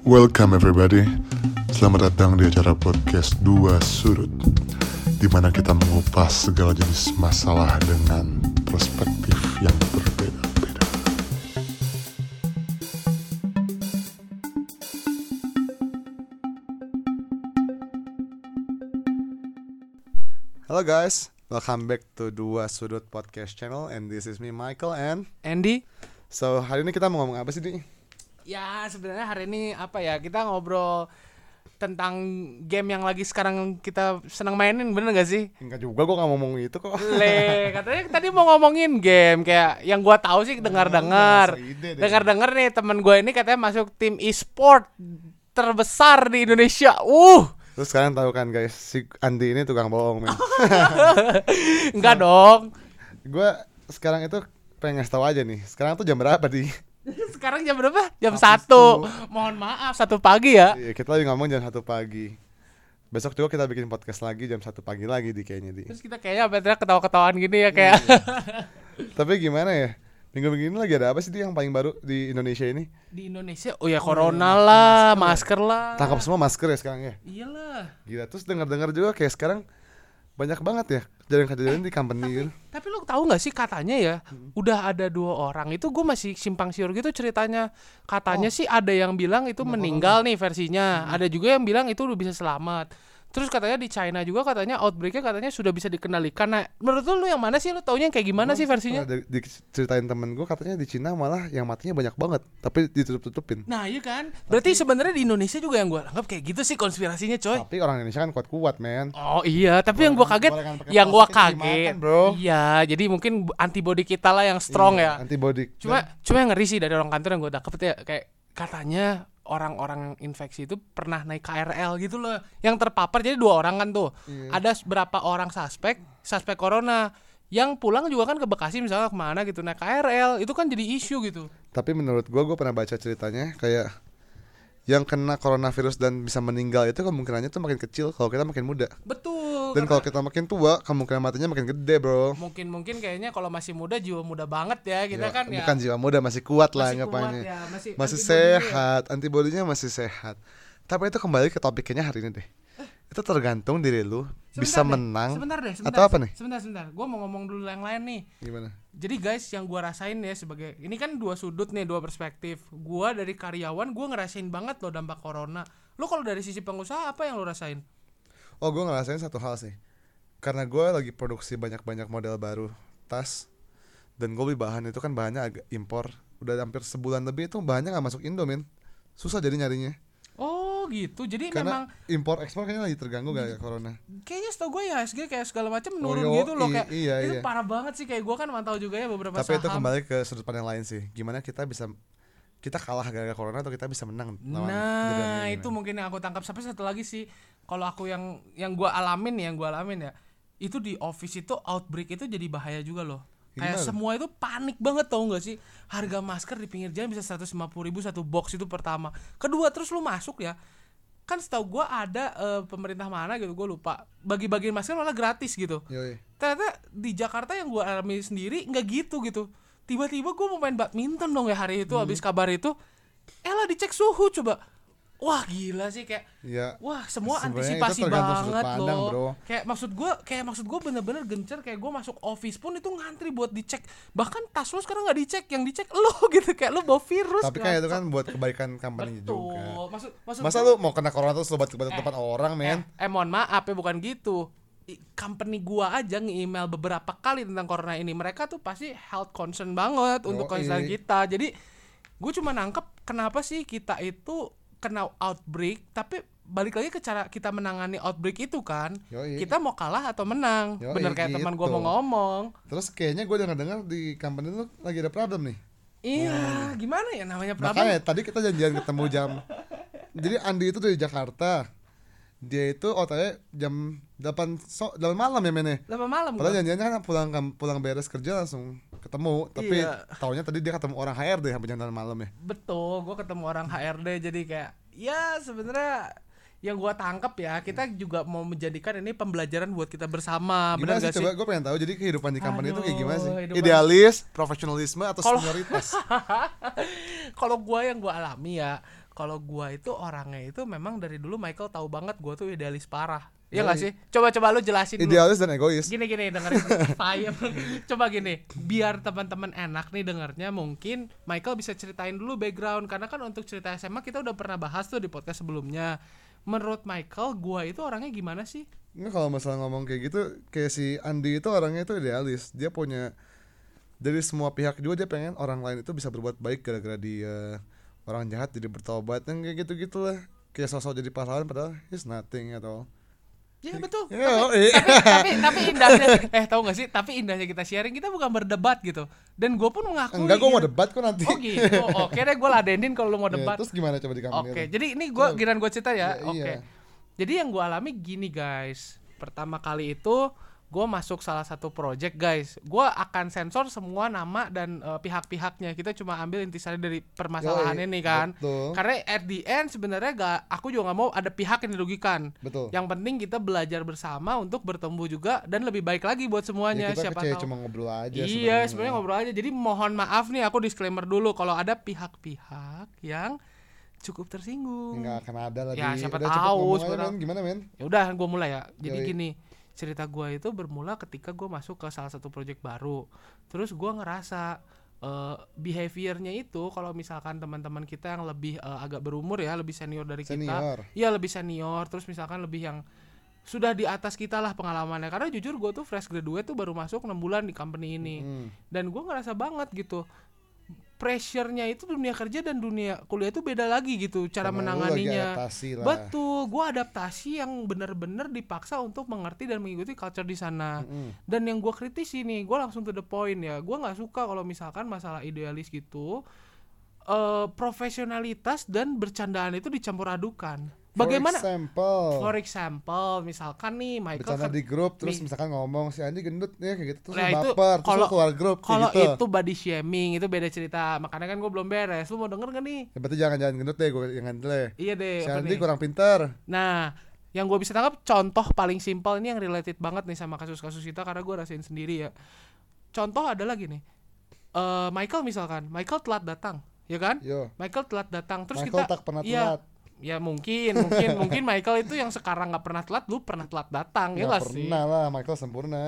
Welcome everybody Selamat datang di acara podcast Dua Sudut di mana kita mengupas segala jenis masalah dengan perspektif yang berbeda-beda. Halo guys, welcome back to Dua Sudut Podcast Channel and this is me Michael and Andy so hari ini kita mau ngomong apa sih nih? Ya sebenarnya hari ini apa ya kita ngobrol tentang game yang lagi sekarang kita senang mainin bener gak sih Enggak juga gue gak mau ngomong itu kok. Le katanya tadi mau ngomongin game kayak yang gua tahu sih dengar-dengar deh. dengar-dengar nih teman gue ini katanya masuk tim e-sport terbesar di Indonesia uh Terus kalian tahu kan guys, si Andi ini tukang bohong men. enggak dong gue sekarang itu pengen ngasih tahu aja nih. Sekarang tuh jam berapa di? sekarang jam berapa? Jam satu. mohon maaf. Satu pagi ya? Iya, kita lagi ngomong jam satu pagi. Besok juga kita bikin podcast lagi jam satu pagi lagi di kayaknya di. terus kita kayaknya betul ketawa-ketawaan gini ya kayak. Tapi gimana ya? Minggu-minggu ini lagi ada apa sih di yang paling baru di Indonesia ini? di Indonesia? Oh ya corona lah masker lah. Tangkap semua masker ya sekarang ya. iyalah. Gila terus dengar-dengar juga kayak sekarang banyak banget ya kejadian-kejadian di company gitu. tapi lu tahu nggak sih katanya ya udah ada dua orang itu gue masih simpang siur gitu ceritanya. Katanya sih ada yang bilang itu meninggal nih versinya. Ada juga yang bilang itu udah bisa selamat terus katanya di China juga katanya outbreaknya katanya sudah bisa dikendalikan nah menurut lu, lu yang mana sih lu taunya yang kayak gimana sih versinya Pernah di- diceritain temen gue katanya di Cina malah yang matinya banyak banget tapi ditutup-tutupin. nah iya kan berarti sebenarnya di Indonesia juga yang gue anggap kayak gitu sih konspirasinya coy Tapi orang Indonesia kan kuat-kuat men. Oh iya, tapi yang gua kaget, boleh kan pakai yang gua plastik kaget, dimakan, bro. iya, jadi mungkin antibody kita lah yang strong Iya, ya. Antibody. Cuma cuma yang ngeri sih dari orang kantor yang gue dapet ya kayak katanya orang-orang infeksi itu pernah naik KRL gitu loh. Yang terpapar jadi dua orang kan tuh. Iya. Ada berapa orang suspek, suspek corona. Yang pulang juga kan ke Bekasi misalnya ke mana gitu naik KRL itu kan jadi isu gitu. Tapi menurut gue gue pernah baca ceritanya kayak yang kena coronavirus dan bisa meninggal itu kemungkinannya tuh makin kecil kalau kita makin muda. Betul. Dan karena kalau kita makin tua kemungkinan matinya makin gede bro. mungkin mungkin kayaknya kalau masih muda jiwa muda banget ya kita Ya, kan ya bukan jiwa muda masih kuat lah masih kuat anggapannya. ya, masih masih antibody-nya ya. sehat, antibodinya masih sehat. Tapi itu kembali ke topiknya hari ini deh. Itu tergantung diri lu bisa Sebentar deh, menang sebentar deh, sebentar, atau apa nih? Sebentar, sebentar. Gua mau ngomong dulu yang lain nih. Gimana? Jadi guys, yang gua rasain ya sebagai ini kan dua sudut nih, dua perspektif. Gua dari karyawan, gua ngerasain banget loh dampak corona. Lu kalau dari sisi pengusaha apa yang lu rasain? Oh gue ngerasain satu hal sih. Karena gue lagi produksi banyak-banyak model baru tas dan gue beli bahan itu kan bahannya agak impor. Udah hampir sebulan lebih itu bahannya nggak masuk Indo men. Susah jadi nyarinya. Oh gitu. Jadi Karena memang impor ekspor kayaknya lagi terganggu gara corona. kayaknya setahu gue ya SG kayak segala macam menurun Oh, yo, gitu loh kayak iya, itu iya. parah banget sih kayak gua kan mantau juga ya beberapa Tapi itu saham. kembali ke sudut pandang lain sih. Gimana kita bisa kita kalah gara-gara corona atau kita bisa menang Nah, itu mungkin yang aku tangkap. Sampai satu lagi sih, kalau aku yang yang gua alamin yang gua alamin ya, itu di office itu outbreak itu jadi bahaya juga loh. Kayak Gimana? semua itu panik banget tau gak sih? Harga masker di pinggir jalan bisa 150 ribu satu box itu pertama. Kedua terus lu masuk ya. Kan setahu gua ada eh, pemerintah mana gitu, gua lupa. Bagi-bagi masker malah gratis gitu. Yoi. Ternyata di Jakarta yang gua alami sendiri nggak gitu gitu. Tiba-tiba gua mau main badminton dong ya hari itu Hmm. habis kabar itu. Elah dicek suhu coba. Wah gila sih kayak Iya. Wah semua antisipasi banget pandang, loh. bro. Kayak maksud gua, kayak maksud gua bener-bener gencer kayak gua masuk office pun itu ngantri buat dicek. Bahkan tas lo sekarang nggak dicek, yang dicek lo gitu kayak lo bawa virus. Tapi kan itu kan buat kebaikan company betul. juga. Maksud maksud Masa lu mau kena corona terus lu batuk batuk depan orang men? Eh, eh mohon maaf ya bukan gitu. Company gua aja nge-email beberapa kali tentang corona ini. Mereka tuh pasti health concern banget untuk Yoi. concern kita. Jadi gue cuma nangkep kenapa sih kita itu kena outbreak tapi balik lagi ke cara kita menangani outbreak itu kan. Yoi. Kita mau kalah atau menang. Yoi, Bener kayak teman gua gitu. mau ngomong. Terus kayaknya gue dengar-dengar di company lu lagi ada problem nih. Iya, gimana ya namanya problem? Makanya tadi kita janjian ketemu jam. Jadi Andi itu dari Jakarta. Dia itu OTW jam 8 so, 8 malam ya mennya. Lama malam Padahal janjiannya kan pulang pulang beres kerja langsung ketemu. Tapi Iya. taunya tadi dia ketemu orang HRD sampai jam 8 malam ya. Betul, gue ketemu orang HRD jadi kayak ya sebenarnya yang gua tangkap ya kita juga mau menjadikan ini pembelajaran buat kita bersama Gimana benar sih gak sih? coba gue pengen tahu jadi kehidupan di company itu kayak gimana sih? Idealis, profesionalisme atau Kalau- senioritas? Kalau gua yang gua alami ya, kalau gua itu orangnya itu memang dari dulu Michael tahu banget gua tuh idealis parah Iya gak sih? Coba coba lu jelasin dulu. Idealis dan egois. Gini gini dengerin Payem. Coba gini, biar teman-teman enak nih dengernya mungkin Michael bisa ceritain dulu background karena kan untuk cerita SMA kita udah pernah bahas tuh di podcast sebelumnya. Menurut Michael, gua itu orangnya gimana sih? Nggak kalau masalah ngomong kayak gitu, kayak si Andi itu orangnya itu idealis. Dia punya dari semua pihak juga dia pengen orang lain itu bisa berbuat baik gara-gara dia orang jahat jadi bertobat yang kayak gitu gitulah kayak sosok jadi pahlawan padahal he's nothing at all. Ya betul. Ya, tapi, eh. tapi tapi indahnya eh tahu gak sih? Tapi indahnya kita sharing kita bukan berdebat gitu. Dan gue pun mengakui. Enggak, gue mau gitu. debat kok nanti. Oh gitu. Oke deh gue ladenin kalau lu mau Ya, debat. terus gimana coba di kamar Oke, jadi ini gua giran gue cerita ya. Ya, Oke. iya. Jadi yang gua alami gini guys. Pertama kali itu gua masuk salah satu project guys. Gua akan sensor semua nama dan eh, pihak-pihaknya. Kita cuma ambil intisari dari permasalahannya Yoi, nih kan. betul. Karena at the end sebenarnya gak, aku juga nggak mau ada pihak yang dirugikan. Betul. Yang penting kita belajar bersama untuk bertemu juga dan lebih baik lagi buat semuanya. ya, kita Siapa tahu. cuma ngobrol aja Iya, sebenarnya ngobrol aja. Jadi mohon maaf nih, aku disclaimer dulu kalau ada pihak-pihak yang cukup tersinggung. Enggak akan ada lah Ya, siapa Udah, tahu, sebenarnya. men. Gimana men? Ya udah, gue mulai ya. Jadi Yoi. gini, cerita gua itu bermula ketika gua masuk ke salah satu project baru. Terus gua ngerasa eh, behaviornya itu kalau misalkan teman-teman kita yang lebih eh, agak berumur ya, lebih senior dari kita, Senior. Iya lebih senior. Terus misalkan lebih yang sudah di atas kita lah pengalamannya. Karena jujur gue tuh fresh graduate tuh baru masuk 6 bulan di company ini Hmm. dan gue ngerasa banget gitu pressure-nya itu dunia kerja dan dunia kuliah itu beda lagi gitu cara Karena menanganinya lah. betul gue adaptasi yang bener-bener dipaksa untuk mengerti dan mengikuti culture di sana Mm-mm. dan yang gue kritisi nih gue langsung to the point ya gue nggak suka kalau misalkan masalah idealis gitu eh profesionalitas dan bercandaan itu dicampur adukan bagaimana For example, for example misalkan nih Michael bercanda ker- di grup terus Mi- misalkan ngomong si Andi gendut ya kayak gitu terus Nah, lu itu baper terus kalau- lu keluar grup kalau gitu. itu body shaming itu beda cerita makanya kan gue belum beres lu mau denger gak nih Ya, berarti jangan jangan gendut deh gue jangan deh. iya deh Si Andi nih? kurang pintar. nah yang gue bisa tangkap contoh paling simpel ini yang related banget nih sama kasus-kasus kita karena gue rasain sendiri ya contoh adalah gini Eh Michael misalkan Michael telat datang ya kan Yo. Michael telat datang terus Michael kita tak pernah telat. Ya mungkin mungkin mungkin Michael itu yang sekarang nggak pernah telat lu pernah telat datang ya Nggak nggak sih pernah lah Michael sempurna.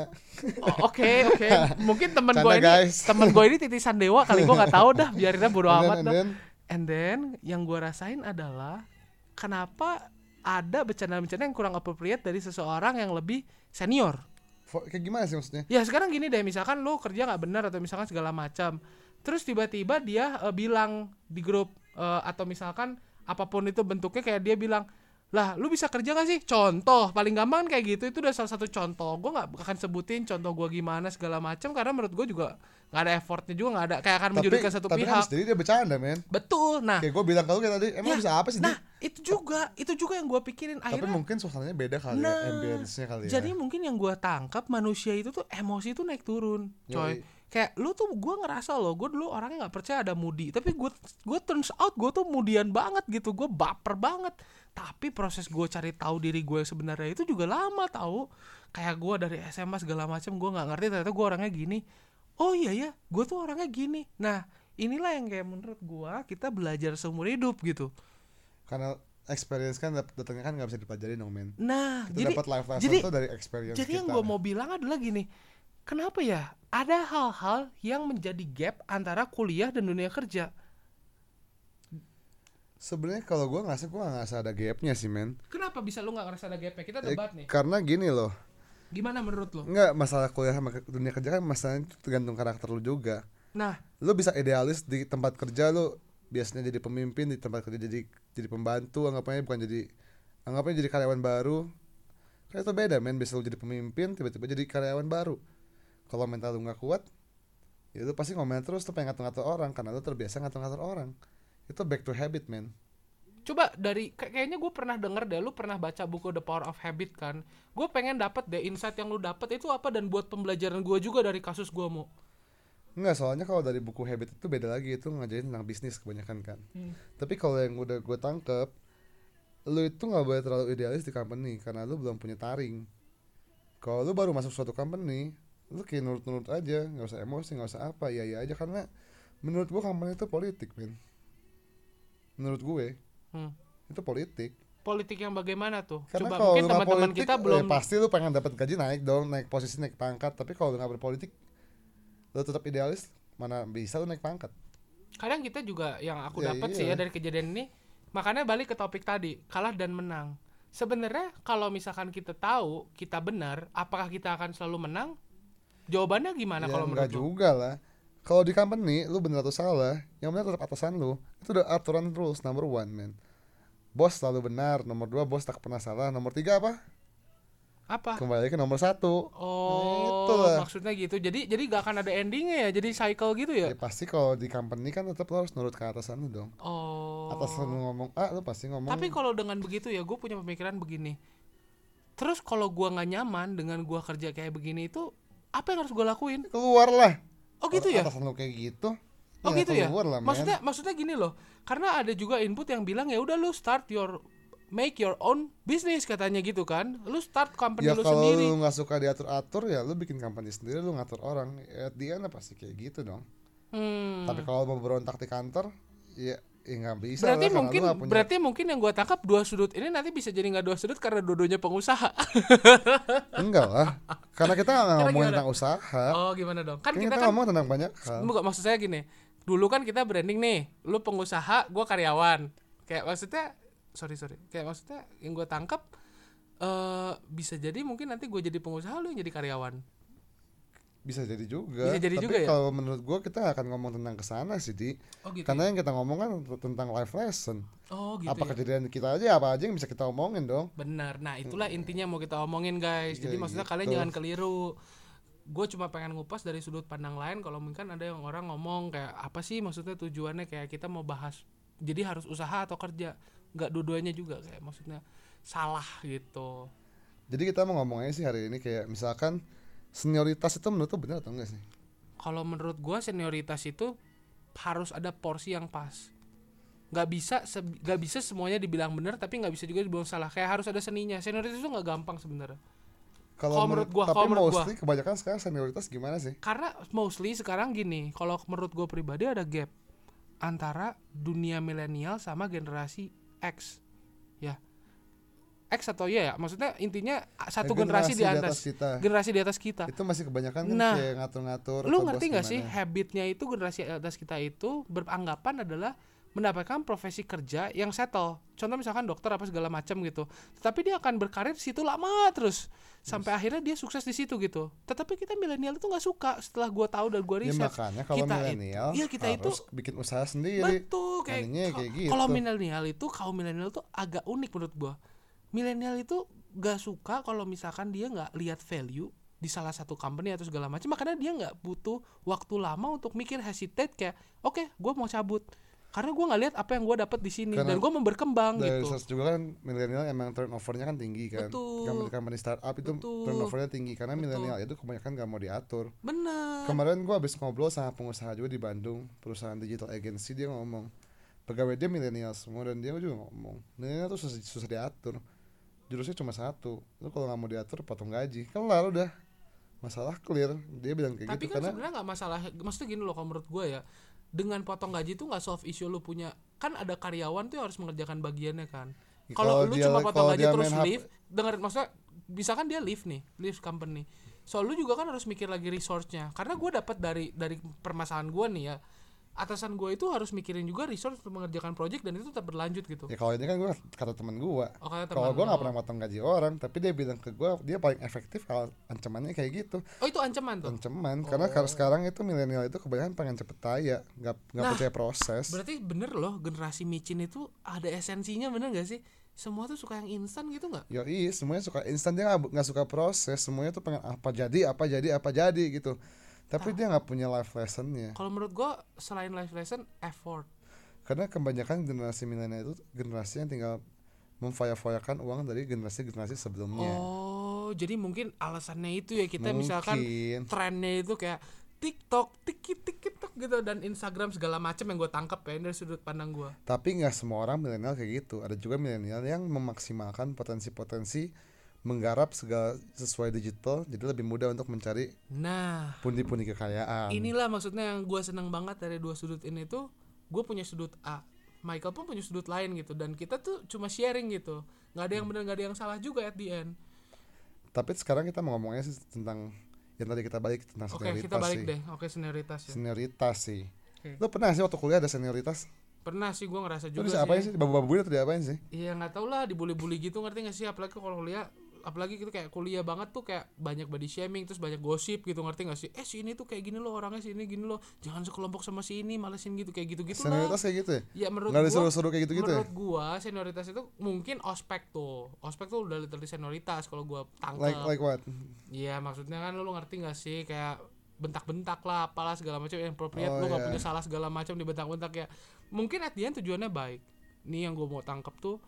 Oh, Oke oke, mungkin temen gue ini temen gue ini titisan dewa kali gue nggak tahu dah, biarin bodo And then- amat and dah. then, And then yang gue rasain adalah kenapa ada bercanda-bercanda yang kurang appropriate dari seseorang yang lebih senior. fo- kayak gimana sih maksudnya? Ya sekarang gini deh, misalkan lu kerja nggak benar atau misalkan segala macam, terus tiba-tiba dia eh, bilang di grup eh, atau misalkan apa pun itu bentuknya kayak dia bilang lah lu bisa kerja gak sih contoh paling gampang kan kayak gitu itu udah salah satu contoh gue nggak akan sebutin contoh gue gimana segala macam karena menurut gue juga nggak ada effortnya juga nggak ada kayak akan menjudutkan satu tapi pihak kan sendiri dia bercanda men. betul nah Kayak gue bilang kalau kayak tadi emang Ya, bisa apa sih nah Di? itu juga itu juga yang gue pikirin Tapi akhirnya mungkin suasananya beda kali ya, Nah, ambience-nya kali ya. Jadi mungkin yang gua tangkap manusia itu tuh emosi tuh naik turun, coy. Yoi. Kayak lu tuh gua ngerasa loh, gua dulu orangnya nggak percaya ada moody, tapi gua gua turns out gua tuh mudian banget gitu, gua baper banget. Tapi proses gua cari tahu diri gue sebenarnya itu juga lama tahu. Kayak gua dari SMA segala macam gua nggak ngerti ternyata gua orangnya gini. Oh iya ya, gua tuh orangnya gini. Nah, inilah yang kayak menurut gua kita belajar seumur hidup gitu. Karena experience kan dat- datangnya kan nggak bisa dipelajari dong men. Nah, Kita jadi dapat life lesson jadi tuh dari experience Jadi yang kita. gue mau bilang adalah gini, kenapa ya ada hal-hal yang menjadi gap antara kuliah dan dunia kerja? Sebenarnya kalau gue ngerasa gue nggak ngerasa ada gapnya sih men. Kenapa bisa lu nggak ngerasa ada gapnya? Kita Eh, debat nih. Karena gini loh, Gimana menurut lu? nggak masalah kuliah sama dunia kerja kan masalahnya itu tergantung karakter lu juga. Nah, Lu bisa idealis di tempat kerja lu biasanya jadi pemimpin di tempat kerja jadi jadi pembantu anggapannya bukan jadi anggapannya jadi karyawan baru. Kayak itu beda men, bisa lu jadi pemimpin tiba-tiba jadi karyawan baru. Kalau mental lu nggak kuat, ya lu pasti ngomel terus tuh pengen ngatur-ngatur orang karena lu terbiasa ngatur-ngatur orang. Itu back to habit men. coba dari kayak- kayaknya gue pernah denger deh, lu pernah baca buku The Power of Habit kan? Gue pengen dapat deh insight yang lu dapat itu apa dan buat pembelajaran gue juga dari kasus gue mau. Enggak, soalnya kalau dari buku habit itu beda lagi itu ngajarin tentang bisnis kebanyakan kan. Hmm. Tapi kalau yang udah gue tangkep, lu itu nggak boleh terlalu idealis di company karena lu belum punya taring. Kalau lu baru masuk suatu company, lu kayak nurut-nurut aja, nggak usah emosi, nggak usah apa, ya ya aja karena menurut gue company itu politik, men. Menurut gue, Hmm. itu politik Politik yang bagaimana tuh? karena Coba kalau mungkin teman-teman kita ya belum pasti lu pengen dapat gaji naik dong naik posisi naik pangkat tapi kalau nggak berpolitik lu tetap idealis mana bisa lu naik pangkat kadang kita juga yang aku Ya, dapat sih iya. ya dari kejadian ini makanya balik ke topik tadi kalah dan menang sebenarnya kalau misalkan kita tahu kita benar apakah kita akan selalu menang jawabannya gimana ya kalau enggak menurut lu? juga lah. Kalau di company lu bener atau salah yang benar tetap atasan lu. Itu udah aturan rules number one man bos selalu benar nomor dua bos tak pernah salah. Nomor tiga apa? Apa? Kembali ke nomor satu. Oh Itulah. maksudnya gitu. Jadi jadi gak akan ada endingnya ya? Jadi cycle gitu ya? Ya pasti kalau di company kan tetap lu harus nurut ke atasan lu dong. Oh. Atasan lu ngomong A lu pasti ngomong tapi kalau dengan begitu ya gue punya pemikiran begini. Terus kalau gua nggak nyaman dengan gua kerja kayak begini itu apa yang harus gue lakuin keluar lah oh gitu ya atasan lu kayak gitu Oh gitu ya. lah, man. Maksudnya maksudnya gini loh. Karena ada juga input yang bilang ya udah lu start your make your own business katanya gitu kan. Lu start company ya lu kalau sendiri. lu nggak suka diatur atur ya lu bikin company sendiri lu ngatur orang ya dia pasti kayak gitu dong Hmm. tapi kalau mau berontak di kantor ya ya nggak bisa berarti lah, mungkin punya- berarti mungkin yang gua tangkap dua sudut ini nanti bisa jadi nggak dua sudut karena dua-duanya pengusaha. enggak lah karena kita nggak ngomongin gimana? tentang usaha oh gimana dong? Kan kita kita kan ngomong tentang banyak hal maksud saya gini. Dulu kan kita branding nih, lu pengusaha, gua karyawan. Kayak maksudnya sorry sorry. Kayak maksudnya yang gua tangkap eh bisa jadi mungkin nanti gue jadi pengusaha lu yang jadi karyawan. Bisa jadi juga Bisa jadi tapi juga ya? kalau menurut gua kita akan ngomong tentang ke sana sih di Oh gitu. karena yang kita ngomong kan tentang life lesson Oh gitu apa ya. kejadian kita aja apa aja yang bisa kita omongin dong Benar. Nah, itulah intinya mau kita omongin, guys. Jadi Ya, maksudnya gitu. kalian jangan keliru. Gue cuma pengen ngupas dari sudut pandang lain kalau mungkin ada yang orang ngomong kayak apa sih maksudnya tujuannya kayak kita mau bahas jadi harus usaha atau kerja. Nggak dua-duanya juga kayak maksudnya salah gitu. jadi kita mau ngomongnya sih hari ini kayak misalkan senioritas itu menurut benar atau enggak sih Kalau menurut gua senioritas itu harus ada porsi yang pas. Nggak bisa nggak bisa semuanya dibilang benar tapi nggak bisa juga dibilang salah. Kayak harus ada seninya. Senioritas itu nggak gampang sebenarnya. Kalau menurut gua, tapi menurut gua. mostly kebanyakan sekarang senioritas gimana sih Karena mostly sekarang gini, kalau menurut gue pribadi ada gap antara dunia milenial sama generasi X, ya. X atau Y ya, maksudnya intinya satu Ya, generasi, di atas, kita generasi di atas kita. itu masih kebanyakan kan Nah, kayak ngatur-ngatur Lu ngerti nggak sih habitnya itu generasi di atas kita itu beranggapan adalah mendapatkan profesi kerja yang settle. Contoh misalkan dokter apa segala macam gitu. Tetapi dia akan berkarir di situ lama terus sampai akhirnya dia sukses di situ gitu. Tetapi kita milenial itu nggak suka setelah gua tahu dan gua ya riset. makanya kalau kita milenial itu, iya kita itu bikin usaha sendiri betul kayak kayak gitu. kalau milenial itu kaum milenial tuh agak unik menurut gua. Milenial itu gak suka kalau misalkan dia nggak lihat value di salah satu company atau segala macam. Makanya dia nggak butuh waktu lama untuk mikir hesitate kayak oke gua mau cabut. Karena gua nggak lihat apa yang gua dapat di sini Karena dan gua mau berkembang dari gitu. research juga kan milenial emang turnovernya kan tinggi kan. Betul. company company startup itu Betul. turnovernya tinggi karena milenial itu kebanyakan gak mau diatur. Bener kemarin gua habis ngobrol sama pengusaha juga di Bandung perusahaan digital agency dia ngomong pegawai dia milenial semua dan dia juga ngomong milenial tuh susah, susah diatur jurusnya cuma satu. Lu kalau nggak mau diatur potong gaji. Kelar udah. Masalah clear. Dia bilang kayak tapi gitu kan karena sebenarnya nggak masalah. Maksudnya gini loh kalau menurut gue ya dengan potong gaji tuh nggak solve issue lu punya. Kan ada karyawan tuh yang harus mengerjakan bagiannya kan. Ya, kalau lu dia- cuma potong gaji terus leave dengerin maksudnya misalkan dia leave nih leave company. So lu juga kan harus mikir lagi resource-nya. Karena gue dapat dari dari permasalahan gue nih ya atasan gue itu harus mikirin juga resource untuk mengerjakan project dan itu tetap berlanjut gitu. Ya kalau ini kan gua kata teman gua. Oh kalau nggak lo. pernah potong gaji orang tapi dia bilang ke gua dia paling efektif kalau ancamannya kayak gitu. Oh itu ancaman tuh? Ancaman karena kalau sekarang itu milenial itu kebanyakan pengen cepet kaya nggak nggak Nah, percaya proses. berarti bener loh generasi micin itu ada esensinya bener gak sih? Semua tuh suka yang instan gitu nggak? Yoi, semuanya suka instan dia nggak suka proses semuanya tuh pengen apa jadi apa jadi apa jadi gitu tapi Ah. dia nggak punya life lessonnya Kalau menurut gua selain life lesson effort. karena kebanyakan generasi milenial itu generasi yang tinggal memfoya-foyakan uang dari generasi-generasi sebelumnya Oh, jadi mungkin alasannya itu ya kita misalkan mungkin trennya itu kayak TikTok, tiki TikTok gitu dan Instagram segala macam yang gue tangkap ya dari sudut pandang gua. tapi nggak semua orang milenial kayak gitu ada juga milenial yang memaksimalkan potensi-potensi menggarap segala sesuai digital jadi lebih mudah untuk mencari Nah, pundi-pundi kekayaan inilah maksudnya yang gua senang banget dari dua sudut ini tuh gue punya sudut A Michael pun punya sudut lain gitu dan kita tuh cuma sharing gitu nggak ada yang benar nggak ada yang salah juga at the end Tapi sekarang kita mau ngomongnya sih tentang yang tadi kita balik tentang oke senioritas kita balik sih. deh oke senioritas ya Senioritas sih. Oke. Lo pernah sih waktu kuliah ada senioritas? pernah sih gua ngerasa juga sih apain sih? Babu-babu atau diapain sih? Iya nggak tau lah dibully-bully gitu ngerti gak sih apalagi kalau kuliah apalagi gitu kayak kuliah banget tuh kayak banyak body shaming terus banyak gosip gitu ngerti gak sih? Eh si ini tuh kayak gini loh orangnya si ini gini loh. Jangan sekelompok sama si ini malesin gitu kayak gitu gitu lah Senioritas kayak gitu ya? ya menurut Nggak gua disuruh-suruh kayak gitu-gitu ya? menurut gua senioritas itu mungkin ospek tuh. Ospek tuh udah literally senioritas kalau gua tangkep. Like like what? Iya maksudnya kan lu ngerti gak sih? Kayak bentak-bentak lah apalah segala macam yang appropriate Oh, lu nggak iya. punya salah segala macam dibentak-bentak ya. Mungkin at the end tujuannya baik. Nih yang gue mau tangkep tuh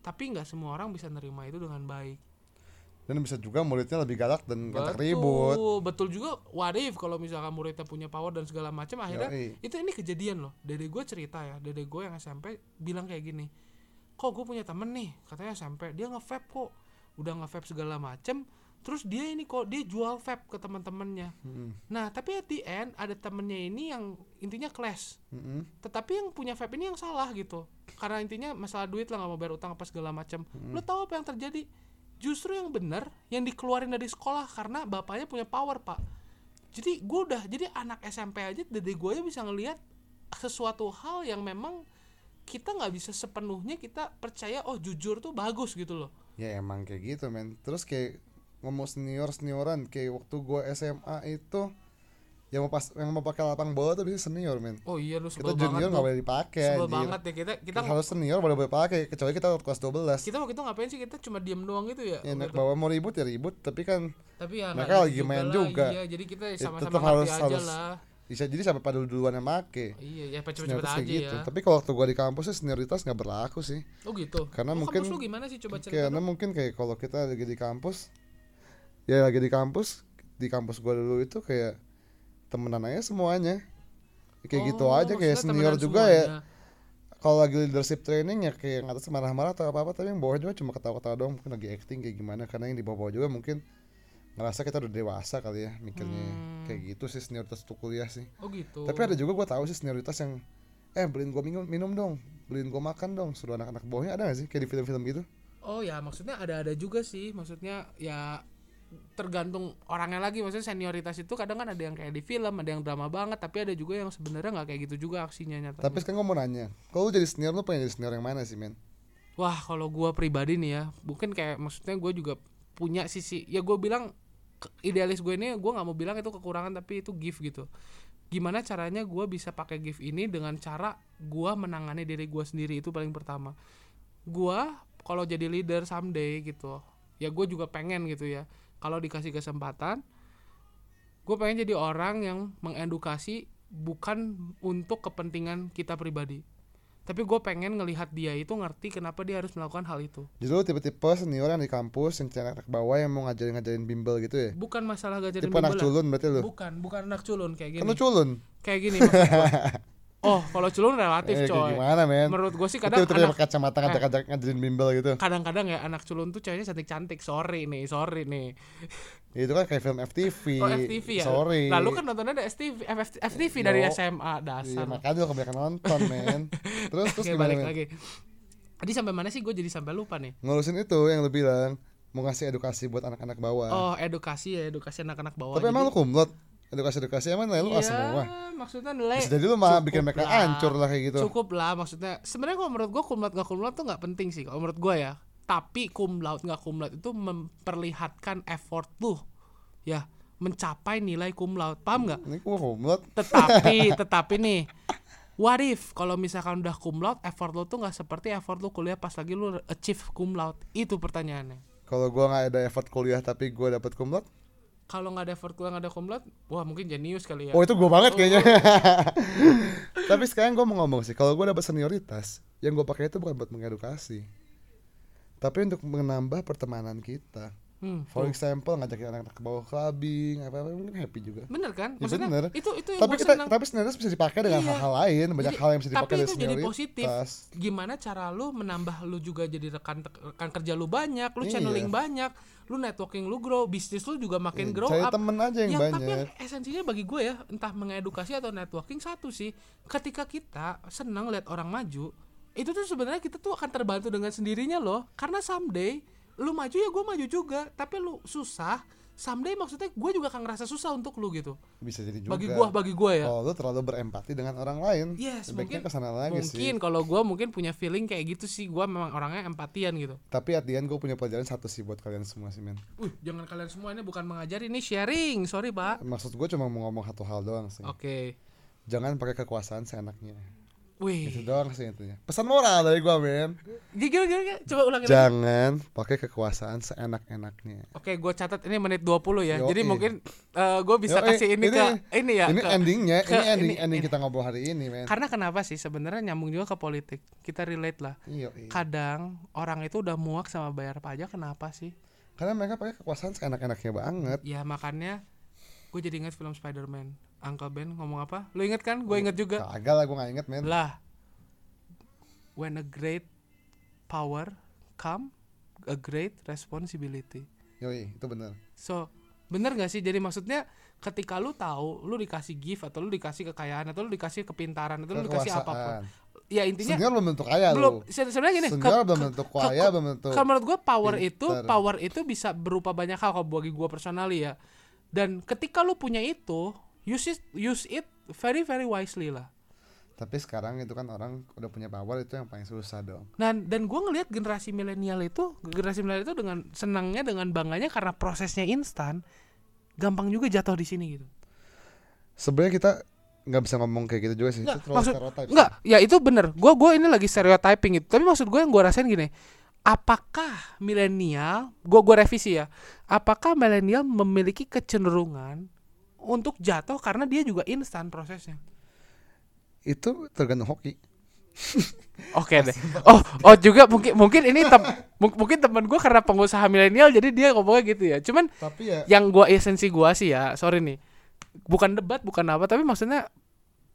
tapi nggak semua orang bisa nerima itu dengan baik Dan bisa juga muridnya lebih galak dan betul ribut. betul juga what if kalau misalkan muridnya punya power dan segala macam akhirnya Yoi. itu ini kejadian loh dede gue cerita ya dede gue yang SMP bilang kayak gini kok gue punya temen nih katanya SMP dia nge-vape kok udah nge-vape segala macem terus dia ini kok dia jual vape ke teman-temannya Mm-mm. nah tapi at the end ada temennya ini yang intinya clash Mm-mm. tetapi yang punya vape ini yang salah gitu karena intinya masalah duit lah nggak mau bayar utang apa segala macam lo tahu apa yang terjadi justru yang benar yang dikeluarin dari sekolah karena bapaknya punya power pak. Jadi gue udah jadi anak SMP aja dede gue aja bisa ngelihat sesuatu hal yang memang kita nggak bisa sepenuhnya kita percaya oh jujur tuh bagus gitu loh. Ya emang kayak gitu men. Terus kayak ngomong senior senioran kayak waktu gua SMA itu yang mau pas yang mau pakai lapang bola tuh bisa senior men oh iya lu kita sebel banget junior nggak tuh. boleh dipakai sebel anjir. banget ya kita kita harus senior boleh boleh pakai kecuali kita kelas 12 kita waktu itu ngapain sih kita cuma diem doang gitu ya ya naik itu. bawah mau ribut ya ribut tapi kan tapi ya Mereka lagi gitu main lah, juga. iya jadi kita Ya, sama-sama tetap ngerti harus- aja harus lah bisa jadi sampai pada duluan yang make iya ya cepet-cepet aja gitu ya tapi kalau waktu gua di kampus sih senioritas nggak berlaku sih oh gitu Karena Oh, mungkin- kampus lu gimana sih coba cerita karena dong. mungkin kayak kalau kita lagi di kampus ya lagi di kampus di kampus gua dulu itu kayak temenan aja semuanya. Kayak gitu Oh, aja kayak senior juga ya. semuanya. kalau lagi leadership training ya kayak yang atas marah-marah atau apa-apa tapi yang bawah juga cuma ketawa-ketawa doang mungkin lagi acting kayak gimana. Karena yang di bawah-bawah juga mungkin ngerasa kita udah dewasa kali ya mikirnya. Hmm. kayak gitu sih senioritas tuh kuliah sih. Oh gitu. Tapi ada juga gua tahu sih senioritas yang eh beliin gua minum minum dong beliin gua makan dong suruh anak-anak bawahnya. Ada gak sih kayak di film-film gitu? Oh ya maksudnya ada ada juga sih. Maksudnya ya tergantung orangnya lagi. Maksudnya senioritas itu kadang kan ada yang kayak di film ada yang drama banget tapi ada juga yang sebenarnya nggak kayak gitu juga aksinya nyata tapi sekarang gua mau nanya kalau jadi senior lu pengen jadi senior yang mana sih men? Wah kalau gua pribadi nih ya mungkin kayak maksudnya gue juga punya sisi ya gue bilang idealis gue ini gue nggak mau bilang itu kekurangan tapi itu gift gitu. Gimana caranya gue bisa pakai gift ini dengan cara gue menangani diri gue sendiri itu paling pertama. Gue kalau jadi leader someday gitu ya gue juga pengen gitu ya. Kalau dikasih kesempatan gue pengen jadi orang yang mengedukasi bukan untuk kepentingan kita pribadi. Tapi gue pengen ngelihat dia itu ngerti kenapa dia harus melakukan hal itu. Jadi lu tipe-tipe senior yang di kampus yang anak bawah yang mau ngajarin-ngajarin bimbel gitu ya? Bukan masalah gajarin tipe anak bimbel ya. culun berarti lu? Bukan bukan anak culun kayak kan gini lu culun? Kayak gini. oh kalau culun relatif eh, coy gimana men menurut gue sih itu kadang tipe anak kacamata ngajak-ngajak ngajarin bimbel gitu kadang-kadang ya anak culun tuh ceweknya cantik-cantik sorry nih sorry nih Ya, itu kan kayak film FTV. oh FTV ya Sorry. lalu kan nontonnya ada FTV, FF FTV dari Yo. SMA Iya, dasar makanya lu kebanyakan nonton, men. terus terus Oke, gimana, balik men? lagi Tadi sampai mana sih gue jadi sampai lupa nih Ngurusin itu yang lu bilang mau ngasih edukasi buat anak-anak bawah. oh edukasi ya edukasi anak-anak bawah Tapi emang lu Jadi- kumlot? Edukasi-edukasi emang nilai lu A Iya, semua. maksudnya nilai Bisa jadi lu mah bikin mereka lah. hancur lah kayak gitu. cukup lah maksudnya sebenarnya kalau menurut gue kumlat gak kumlat tuh nggak penting sih kalau menurut gue ya tapi cum laude nggak cum laude itu memperlihatkan effort lu ya mencapai nilai cum laude paham nggak Ini gua tetapi tetapi nih what if kalau misalkan udah cum laude effort lu tuh nggak seperti effort lu kuliah pas lagi lu achieve cum laude itu pertanyaannya Kalau gua nggak ada effort kuliah tapi gua dapet kumlot, kalau nggak ada effort kuliah nggak ada laude wah mungkin jenius kali ya oh itu gua banget kayaknya. tapi sekarang gua mau ngomong sih, kalau gua dapet senioritas, yang gua pakai itu bukan buat mengedukasi. Tapi untuk menambah pertemanan kita. Hmm, For example ngajakin anak-anak ke bawah clubbing apa apa mungkin happy juga. bener kan Ya maksudnya bener. itu itu yang Tapi kita senang. tapi senioritas bisa dipakai dengan Iya. hal-hal lain, banyak Jadi- hal yang bisa dipakai tapi itu jadi positif. gimana cara lu menambah lu juga jadi rekan rekan kerja lu banyak lu Iya. channeling banyak lu networking lu grow bisnis lu juga makin Iya, grow cari up temen aja yang ya banyak. tapi yang esensinya bagi gue ya entah mengedukasi atau networking satu sih ketika kita senang lihat orang maju itu tuh sebenarnya kita tuh akan terbantu dengan sendirinya loh karena someday lu maju ya gue maju juga. Tapi lu susah someday maksudnya gue juga akan ngerasa susah untuk lu gitu. Bisa jadi juga bagi gue bagi gue ya. kalau lu terlalu berempati dengan orang lain Yes, sebaiknya mungkin- ke sana lagi sih. mungkin kalau gue mungkin punya feeling kayak gitu sih. Gue memang orangnya empatian gitu. Tapi at the end gue punya pelajaran satu sih buat kalian semua sih men. Wih, jangan kalian semua ini bukan mengajari ini sharing. Sorry pak. Maksud gue cuma mau ngomong satu hal doang sih. Oke. Jangan pakai kekuasaan seenaknya itu wih doang sih intinya pesan moral dari gue men gimana gimana gimana? coba ulangin lagi. jangan pakai kekuasaan seenak-enaknya Oke, gue catat ini menit 20 ya. Yoi. Jadi mungkin gue bisa Yoi, kasih ini, ke ini ya. ini ke- endingnya ke- ini ending ini- ending ini. kita ngobrol hari ini men Karena kenapa sih sebenarnya nyambung juga ke politik. Kita relate lah. iya, iya. Kadang orang itu udah muak sama bayar pajak kenapa sih? karena mereka pakai kekuasaan seenak-enaknya banget Ya makanya gue jadi ingat film Spider-Man. Uncle Ben ngomong apa? Lu inget kan? Gue inget juga. kagak lah gue gak inget men Lah. When a great power come a great responsibility. yoi itu bener So, bener gak sih? Jadi maksudnya ketika lu tahu lu dikasih gift atau lu dikasih kekayaan atau lu dikasih kepintaran atau lu dikasih apa pun. Ya intinya Senior belum tentu kaya belum lu se- sebenarnya gini. Senior belum ke- ke- kaya belum tentu Kalau menurut gue power itu pinter. power itu bisa berupa banyak hal kalau bagi gue personally ya. Dan ketika lu punya itu, use it use it very very wisely lah. tapi sekarang itu kan orang udah punya power itu yang paling susah dong Nah, dan gue ngelihat generasi milenial itu, generasi milenial itu dengan senangnya, dengan bangganya karena prosesnya instan, gampang juga jatuh di sini gitu. sebenarnya kita nggak bisa ngomong kayak gitu juga sih Nggak, itu maksud-. Enggak, ya itu bener. Gue gua ini lagi stereotyping itu. Tapi maksud gue yang gue rasain gini, apakah milenial, gue gua revisi ya, apakah milenial memiliki kecenderungan untuk jatuh karena dia juga instan prosesnya? itu tergantung hoki Oke deh. Oh, oh juga mungkin mungkin ini tem, mung- mungkin teman gue karena pengusaha milenial jadi dia ngomongnya gitu ya. Cuman tapi ya yang gua esensi gua sih ya, sorry nih. Bukan debat, bukan apa, tapi maksudnya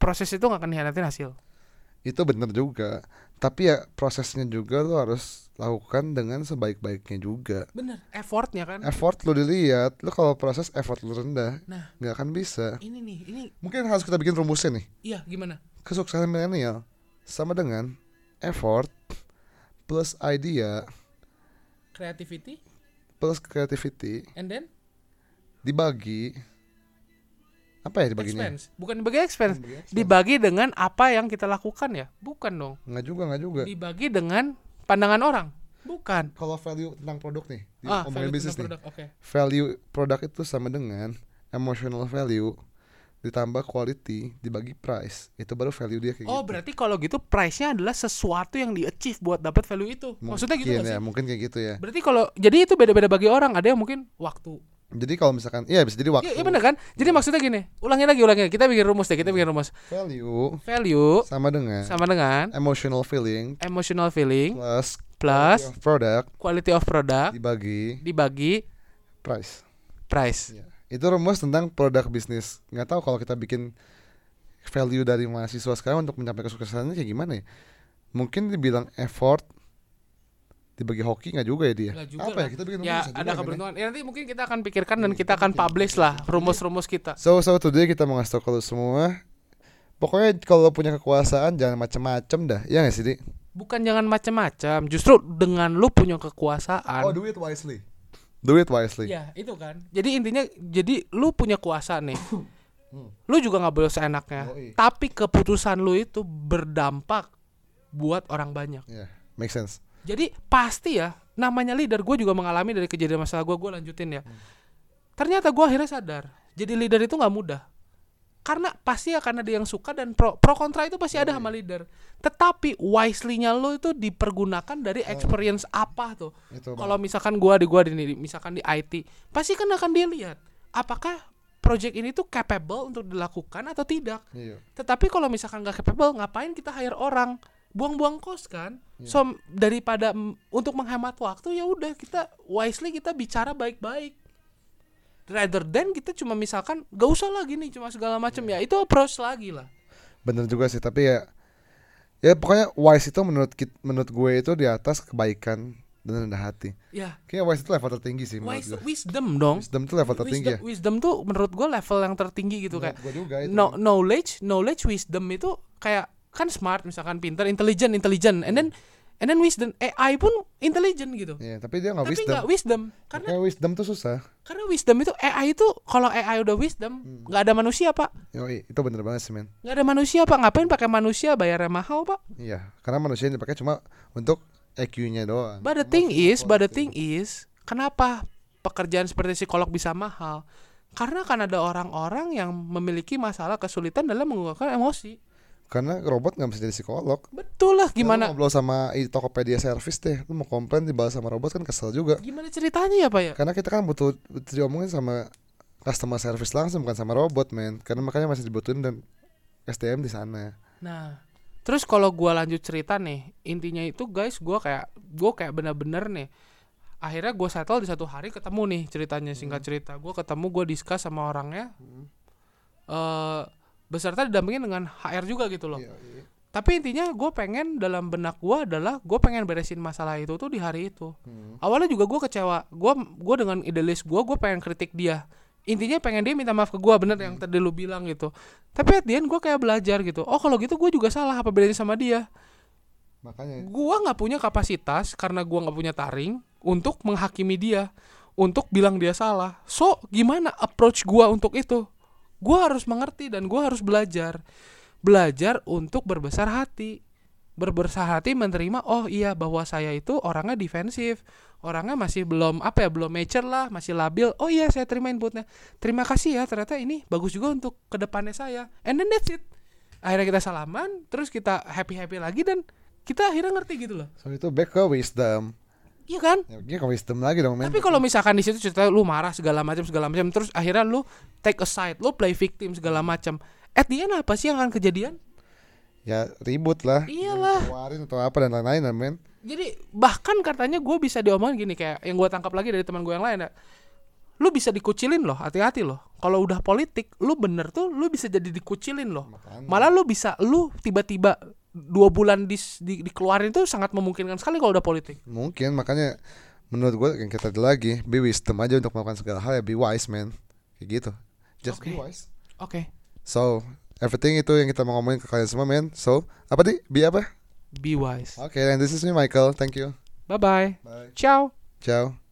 proses itu nggak akan hianatin hasil. itu bener juga tapi ya prosesnya juga lo harus lakukan dengan sebaik-baiknya juga Bener, effortnya kan. effort lo dilihat lo kalau proses effort lo rendah Nah, nggak akan bisa ini nih, ini mungkin harus kita bikin rumusnya nih iya gimana? kesuksesan milenial sama dengan effort plus idea Creativity plus creativity and then dibagi apa ya dibaginya expense. Bukan dibagi expense, Dibagi expense. dibagi dengan apa yang kita lakukan ya. Bukan dong. nggak juga nggak juga Dibagi dengan pandangan orang. Bukan. kalau value tentang produk nih di Ah, ngomongin value bisnis nih produk. Oke. value produk itu sama dengan emotional value ditambah quality dibagi price itu baru value dia kayak Oh, gitu berarti kalau gitu price-nya adalah sesuatu yang di-achieve buat dapat value itu. Maksudnya gitu Mungkin ya sih? mungkin kayak gitu ya Berarti kalau jadi itu beda-beda bagi orang. Ada yang mungkin waktu. Jadi kalau misalkan iya bisa jadi waktu Iya, iya bener kan? Jadi maksudnya gini, ulangi lagi, ulangi. lagi. Kita bikin rumus deh, kita bikin rumus. value Value sama dengan sama dengan emotional feeling emotional feeling plus plus quality of product quality of product dibagi dibagi price price. Ya. itu rumus tentang produk bisnis nggak tahu kalau kita bikin value dari mahasiswa sekarang untuk mencapai kesuksesannya kayak gimana ya mungkin dibilang effort dibagi hoki nggak juga ya dia Nggak juga apa lah. ya kita bikin rumus Ya, ada ya? keberuntungan. Ya nanti mungkin kita akan pikirkan dan kita akan publish lah rumus-rumus kita. So so today kita mau ngasih tau kalau semua Pokoknya kalau punya kekuasaan jangan macem-macem dah Ya gak sih Di? Bukan jangan macam-macam, justru dengan lu punya kekuasaan. do it wisely Do it wisely Ya, itu kan. Jadi intinya jadi lu punya kuasa nih. Lu juga nggak boleh seenaknya. Yoi. Tapi keputusan lu itu berdampak buat orang banyak. Ya, make sense Jadi pasti ya namanya leader gue juga mengalami dari kejadian masalah gue gue lanjutin ya. Ternyata gue akhirnya sadar jadi leader itu nggak mudah. Karena pasti akan ada yang suka dan pro pro kontra itu pasti ada sama leader. Tetapi wisely-nya lo itu dipergunakan dari experience apa tuh. Kalau misalkan gua di gua di di- misalkan di IT, pasti kan akan dilihat apakah project ini tuh capable untuk dilakukan atau tidak. Iya. Tetapi kalau misalkan nggak capable, ngapain kita hire orang? Buang-buang kos kan. Iya. So daripada untuk menghemat waktu ya udah kita wisely kita bicara baik-baik. Rather than kita cuma misalkan gak usah lagi nih cuma segala macam Iya. ya itu approach lagi lah. Bener juga sih tapi ya Ya pokoknya wise itu menurut menurut gue itu di atas kebaikan dan rendah hati Ya, Kayaknya wise itu level tertinggi sih wise, gue wisdom dong. Wisdom itu level tertinggi Wisdom, ya wisdom tuh menurut gue level yang tertinggi gitu kayak Menurut gue juga itu no, knowledge knowledge wisdom itu kayak kan smart misalkan pinter intelligent intelligent. And then and then wisdom AI pun intelligent gitu. Iya, tapi dia nggak tapi wisdom. nggak wisdom karena Kayak wisdom tuh susah. karena wisdom itu AI itu kalau AI udah wisdom nggak ada manusia pak. Yoi, itu bener banget sih men. nggak ada manusia pak. Ngapain pakai manusia? Bayarnya mahal pak. Iya, karena manusia yang dipakai cuma untuk EQ-nya doang. but the thing is but the thing is kenapa pekerjaan seperti psikolog bisa mahal? Karena kan ada orang-orang yang memiliki masalah kesulitan dalam mengungkapkan emosi Karena robot nggak bisa jadi psikolog. betul lah Ya, lu gimana ngobrol sama i- Tokopedia service deh, lu mau komplain dibalas sama robot kan kesel juga. gimana ceritanya ya pak ya Karena kita kan butuh, butuh diomongin sama customer service langsung bukan sama robot men. Karena makanya masih dibutuhin dan SDM di sana. Nah, terus kalau gua lanjut cerita nih, intinya itu guys, gua kayak gua kayak bener-bener nih. Akhirnya gua settle di satu hari ketemu nih ceritanya singkat cerita. Gua ketemu gua discuss sama orangnya. eh beserta didampingin dengan HR juga gitu loh. Iya, iya. Tapi intinya gue pengen dalam benak gua adalah gue pengen beresin masalah itu tuh di hari itu. Hmm. Awalnya juga gua kecewa. Gua gua dengan idealis gua gue pengen kritik dia. Intinya pengen dia minta maaf ke gua bener yang tadi lu bilang gitu. Tapi at the end gue kayak belajar gitu. Oh kalau gitu gue juga salah apa bedanya sama dia? Makanya Gua nggak punya kapasitas karena gua nggak punya taring untuk menghakimi dia, untuk bilang dia salah. So gimana approach gua untuk itu? Gua harus mengerti dan gua harus belajar, belajar untuk berbesar hati, berbesar hati menerima. Oh iya bahwa saya itu orangnya defensif, orangnya masih belum apa ya belum mature lah, masih labil. Oh iya saya terima inputnya. Terima kasih ya ternyata ini bagus juga untuk ke depannya saya. And then that's it. Akhirnya kita salaman, terus kita happy happy lagi dan kita akhirnya ngerti gitu loh. so itu back ke wisdom. Iya kan? Ya, ke wisdom lagi dong men. Tapi kalau misalkan di situ cerita lu marah segala macam segala macam terus akhirnya lu take a side, lu play victim segala macam. At the end apa sih yang akan kejadian? ya ribut lah. Iyalah. Keluarin atau apa dan lain-lain men. Jadi bahkan katanya gue bisa diomongin gini kayak yang gue tangkap lagi dari teman gue yang lain ya. Lu bisa dikucilin loh, hati-hati loh. Kalau udah politik, lu bener tuh, lu bisa jadi dikucilin loh. Makanya. Malah lu bisa, lu tiba-tiba dua bulan di, di- dikeluarin itu sangat memungkinkan sekali kalau udah politik. Mungkin makanya menurut gue yang kita lagi be wisdom aja untuk melakukan segala hal ya be wise man. Kayak gitu. Just be Oke. wise. Oke, so everything itu yang kita mau ngomongin ke kalian semua man. So apa di be apa? Be wise. oke and this is me Michael. Thank you. Bye bye. bye. Ciao. ciao